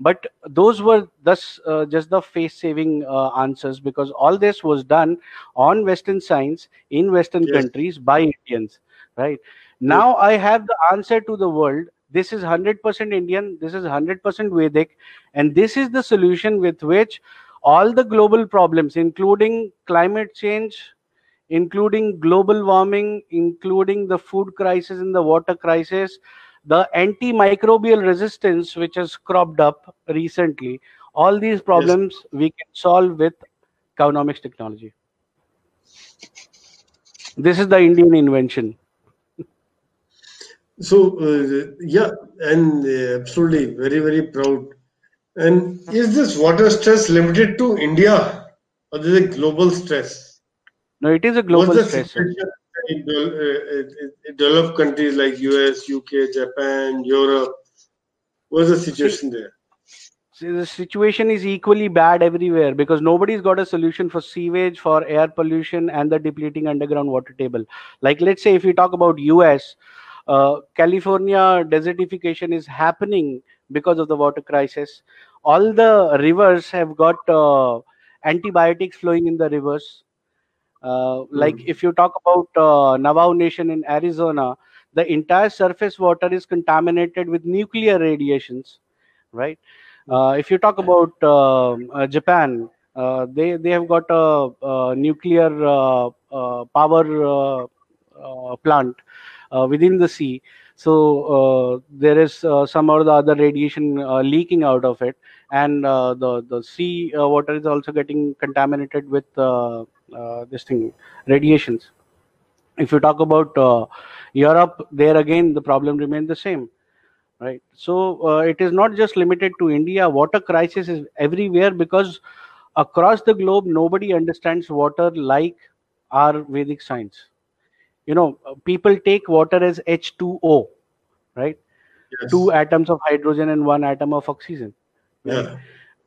but those were thus uh, just the face saving uh, answers because all this was done on western science in western Yes. countries by indians right? Now i have the answer to the world. This is 100% indian. This is 100% vedic. And this is the solution with which all the global problems including climate change including global warming, including the food crisis and the water crisis, the antimicrobial resistance which has cropped up recently. All these problems yes. we can solve with Cownomics technology. This is the Indian invention. So uh, yeah, and uh, absolutely very very proud. And is this water stress limited to India, or is it global stress? No, it is a global stress. In, uh, developed countries like US, UK, Japan, Europe, what's the situation there? the situation is equally bad everywhere because nobody's got a solution for sewage for air pollution and the depleting underground water table. Like let's say if we talk about us uh, california desertification is happening because of the water crisis. All the rivers have got uh, antibiotics flowing in the rivers uh, like mm. if you talk about uh, navajo nation in arizona the entire surface water is contaminated with nuclear radiations right uh, if you talk about um, uh, Japan, uh, they they have got a, a nuclear power plant within the sea. So there is some or the other radiation leaking out of it, and the the sea water is also getting contaminated with Uh, this thing radiations. If you talk about uh, Europe, there again the problem remains the same right so uh, it is not just limited to india water crisis is everywhere because across the globe nobody understands water like our vedic science you know uh, people take water as h2o right yes. two atoms of hydrogen and one atom of oxygen right? yeah.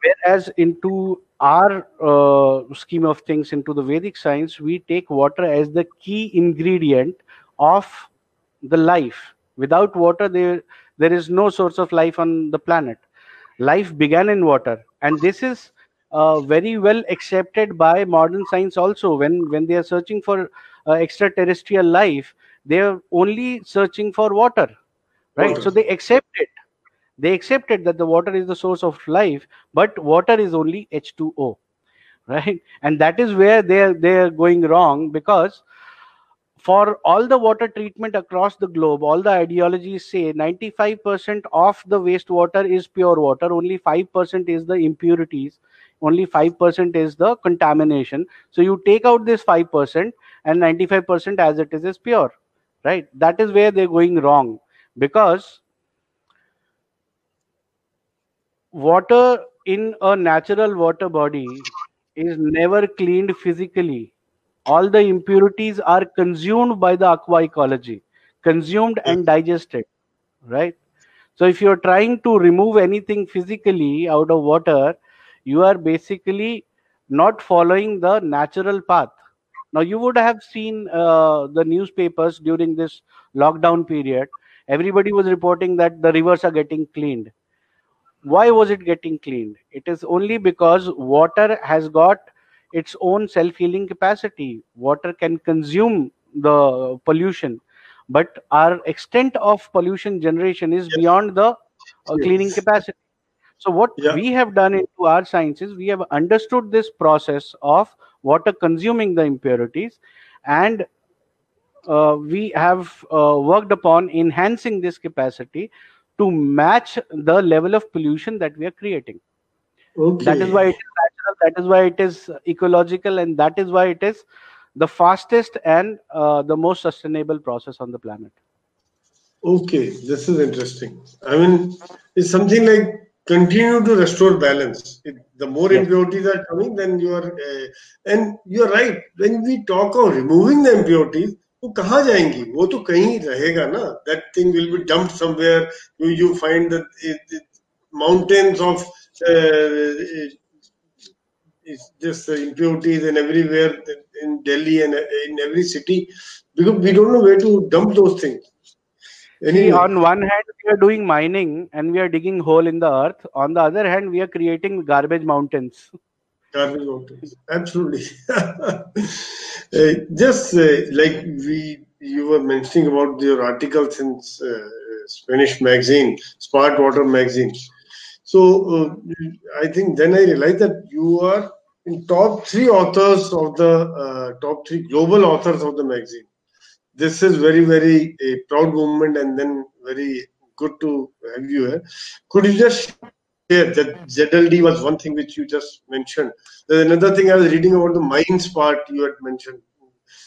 Whereas into our uh, scheme of things into the vedic science we take water as the key ingredient of the life. Without water there there is no source of life on the planet. Life began in water and this is uh, very well accepted by modern science also. When when they are searching for uh, extraterrestrial life they are only searching for water right? Water. so they accept it they accepted that the water is the source of life but water is only h2o right and that is where they are they are going wrong because for all the water treatment across the globe, all the ideologies say 95% of the wastewater is pure water, only 5% is the impurities, only 5% is the contamination. So you take out this 5% and 95% as it is is pure, right? That is where they're going wrong because water in a natural water body is never cleaned physically. All the impurities are consumed by the aqua ecology consumed and digested right? So if you're trying to remove anything physically out of water you are basically not following the natural path. Now you would have seen uh, the newspapers during this lockdown period. Everybody was reporting that the rivers are getting cleaned why was it getting cleaned it is only because water has got its own self-healing capacity water can consume the pollution but our extent of pollution generation is yes. beyond the uh, cleaning yes. capacity so what yeah. we have done into our sciences we have understood this process of water consuming the impurities and uh, we have uh, worked upon enhancing this capacity to match the level of pollution that we are creating. Okay. that is why it is natural that is why it is ecological and that is why it is the fastest and uh, the most sustainable process on the planet. Okay this is interesting. I mean it's something like continue to restore balance. It, the more yes. impurities are coming then you are uh, and you are right. When we talk of removing the impurities वो कहाँ जाएँगी वो तो कहीं रहेगा ना that thing will be dumped somewhere you you find of uh, this uh, impurities and everywhere in Delhi and uh, in every city because we don't know where to dump those things. Anyway. See, on one hand, we are doing mining and we are digging hole in the earth. On the other hand, we are creating garbage mountains. Garbage mountains, absolutely. (laughs) uh, just uh, like we, you were mentioning about your articles in uh, Spanish magazine, Smart Water magazine. So I think then I realized that you are in top three authors of the top three global authors of the magazine. This is very, very a proud moment and then very good to have you here. Could you just share that ZLD was one thing which you just mentioned. There's another thing I was reading about the mines part you had mentioned.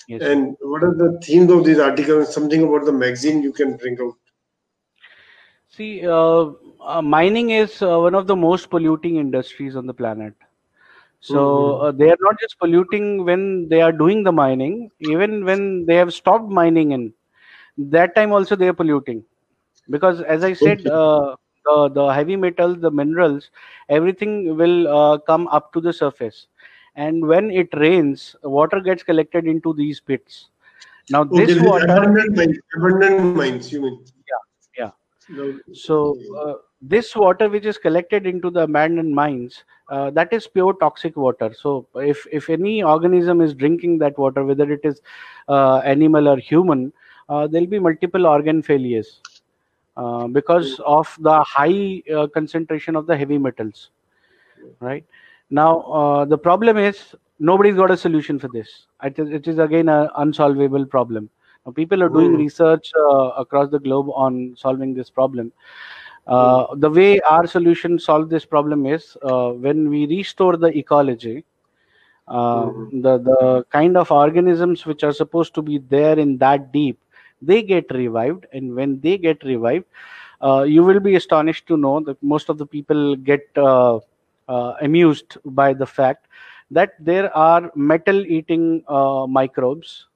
Yes. And what are the themes of these articles? Something about the magazine you can bring out. See, uh, uh, mining is uh, one of the most polluting industries on the planet. So mm-hmm. uh, they are not just polluting when they are doing the mining, even when they have stopped mining in that time also they are polluting because as I said, uh, the the heavy metals, the minerals, everything will uh, come up to the surface, and when it rains, water gets collected into these pits. Now this water, abundant mines, abundant mines, you mean? Yeah, yeah. So uh, this water which is collected into the abandoned mines uh, that is pure toxic water so if if any organism is drinking that water whether it is uh, animal or human uh, there'll be multiple organ failures uh, because of the high uh, concentration of the heavy metals right? Now uh, the problem is nobody's got a solution for this. It is, it is again an unsolvable problem. Now, people are doing mm. research across the globe on solving this problem. Uh, the way our solution solve this problem is uh, when we restore the ecology uh, mm-hmm. the the kind of organisms which are supposed to be there in that deep they get revived and when they get revived uh, you will be astonished to know that most of the people get uh, amused by the fact that there are metal eating microbes.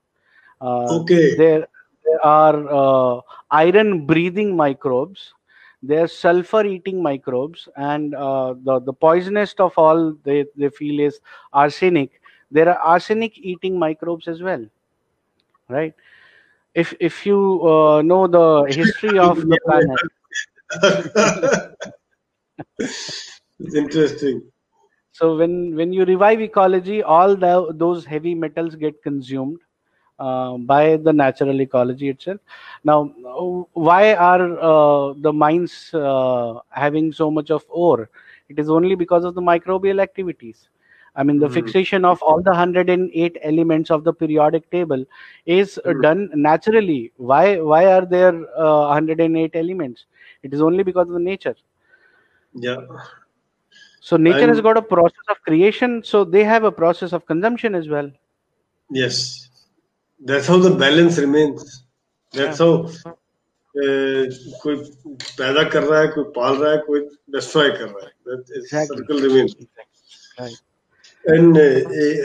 Okay. there, there are iron breathing microbes. They're sulfur eating microbes and uh, the, the poisonous of all they, they feel is arsenic. There are arsenic eating microbes as well right if if you uh, know the history of the planet it's (laughs) interesting so when when you revive ecology all the, those heavy metals get consumed uh, by the natural ecology itself. Now, why are uh, the mines uh, having so much of ore? It is only because of the microbial activities. I mean, the mm-hmm. fixation of all the 108 elements of the periodic table is mm-hmm. done naturally. Why? Why are there 108 elements? It is only because of the nature. Yeah. So nature has got a process of creation, so they have a process of consumption as well. Yes that's how the balance remains that's how uh, कोई पैदा कर रहा है कोई पाल रहा है कोई destroy कर रहा है that is and uh,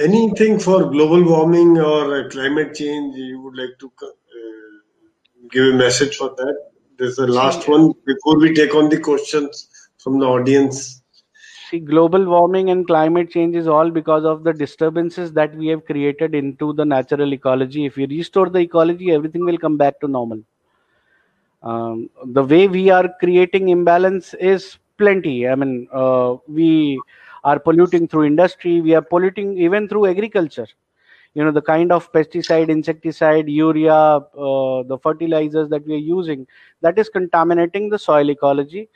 anything for global warming or uh, climate change you would like to uh, give a message for that? This is the last one before we take on the questions from the audience. See global warming and climate change is all because of the disturbances that we have created into the natural ecology. If we restore the ecology everything will come back to normal. Um, the way we are creating imbalance is plenty. I mean uh, we are polluting through industry. We are polluting even through agriculture. You know the kind of pesticide insecticide urea uh, the fertilizers that we are using that is contaminating the soil ecology.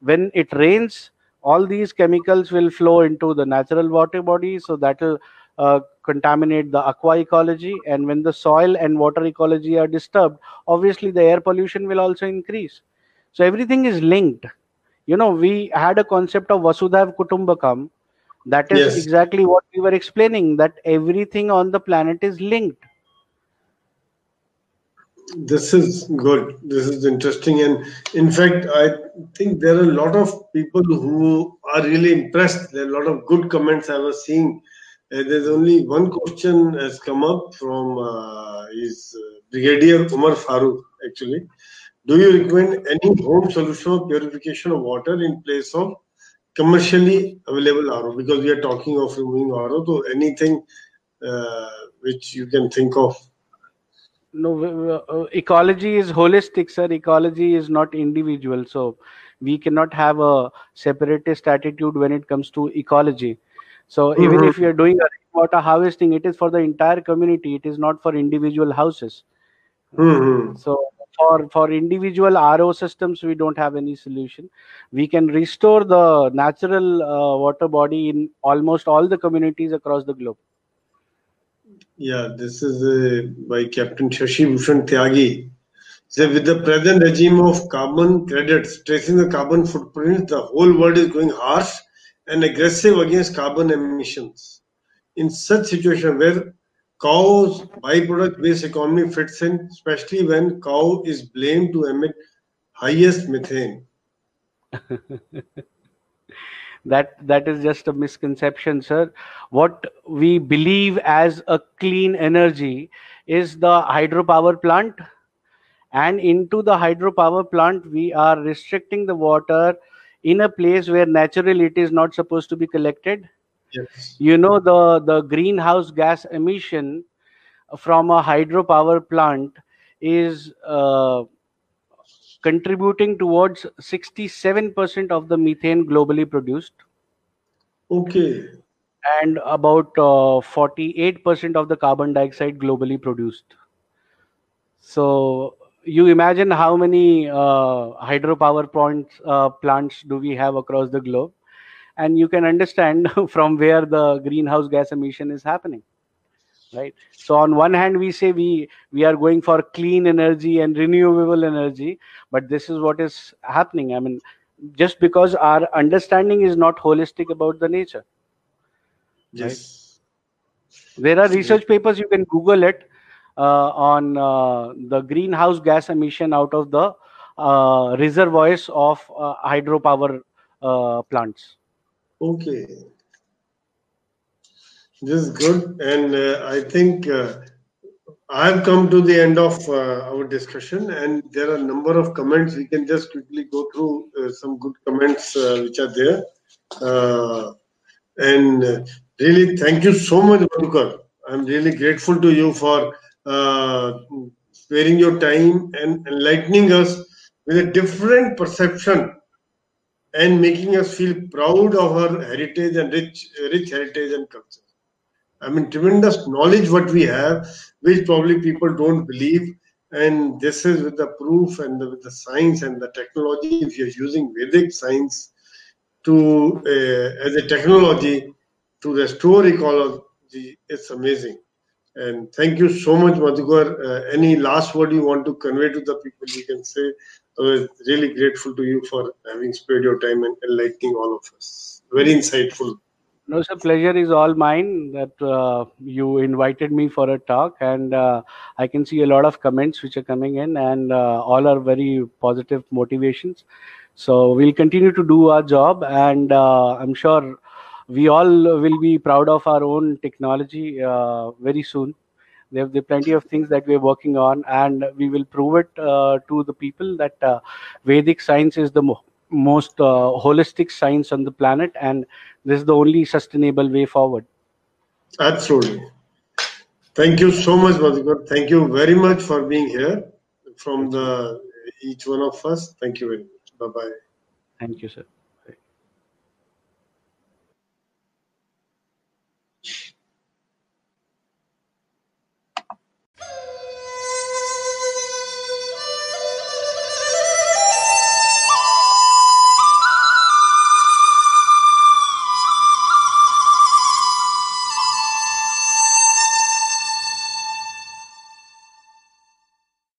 When it rains all these chemicals will flow into the natural water body so that will uh, contaminate the aqua ecology. And when the soil and water ecology are disturbed obviously the air pollution will also increase. So everything is linked you know we had a concept of vasudhaiva kutumbakam that is yes. exactly what we were explaining that everything on the planet is linked this is good. This is interesting. And in fact, I think there are a lot of people who are really impressed. There are a lot of good comments I was seeing. Uh, there's only one question has come up from uh, his uh, Brigadier Umar Farooq, actually. Do you recommend any home solution of purification of water in place of commercially available RO? Because we are talking of removing RO, so anything uh, which you can think of no uh, ecology is holistic sir ecology is not individual so we cannot have a separatist attitude when it comes to ecology so mm-hmm. even if you're doing water harvesting it is for the entire community it is not for individual houses mm-hmm. so for for individual ro systems we don't have any solution. We can restore the natural uh, water body in almost all the communities across the globe. Yeah this is uh, by captain shashi bhushan tyagi. So with the present regime of carbon credits tracing the carbon footprint the whole world is going harsh and aggressive against carbon emissions. In such situation where cow's byproduct based economy fits in, especially when cow is blamed to emit highest methane. (laughs) that that is just a misconception sir. What we believe as a clean energy is the hydropower plant. And into the hydropower plant we are restricting the water in a place where naturally it is not supposed to be collected Yes. you know the the greenhouse gas emission from a hydropower plant is uh, contributing towards 67% of the methane globally produced Okay. and about uh, 48% of the carbon dioxide globally produced so you imagine how many uh, hydropower points uh, plants do we have across the globe and you can understand (laughs) from where the greenhouse gas emission is happening right? So on one hand we say we we are going for clean energy and renewable energy but this is what is happening. I mean just because our understanding is not holistic about the nature Yes. there are research papers you can google it uh, on uh, the greenhouse gas emission out of the uh, reservoirs of uh, hydropower uh, plants Okay. This is good. And uh, I think uh, I've come to the end of uh, our discussion, and there are a number of comments. We can just quickly go through uh, some good comments uh, which are there. Uh, and really, thank you so much, Madhukar. I'm really grateful to you for sparing your time and enlightening us with a different perception and making us feel proud of our heritage and rich, rich heritage and culture. I mean, tremendous knowledge what we have, which probably people don't believe. And this is with the proof and the, with the science and the technology. If you're using Vedic science to uh, as a technology to restore ecology, it's amazing. And thank you so much, Madhukar. Uh, any last word you want to convey to the people, you can say. Was really grateful to you for having spared your time and enlightening all of us. Very insightful. No, sir, pleasure is all mine that uh, you invited me for a talk, and uh, I can see a lot of comments which are coming in, and uh, all are very positive motivations. So we'll continue to do our job, and uh, I'm sure we all will be proud of our own technology uh, very soon. There, are plenty of things that we're working on, and we will prove it uh, to the people that uh, Vedic science is the mo- most uh, holistic science on the planet, and this is the only sustainable way forward. Absolutely. Thank you so much, Madhukar. Thank you very much for being here from the each one of us. Thank you very much. Bye bye. Thank you, sir.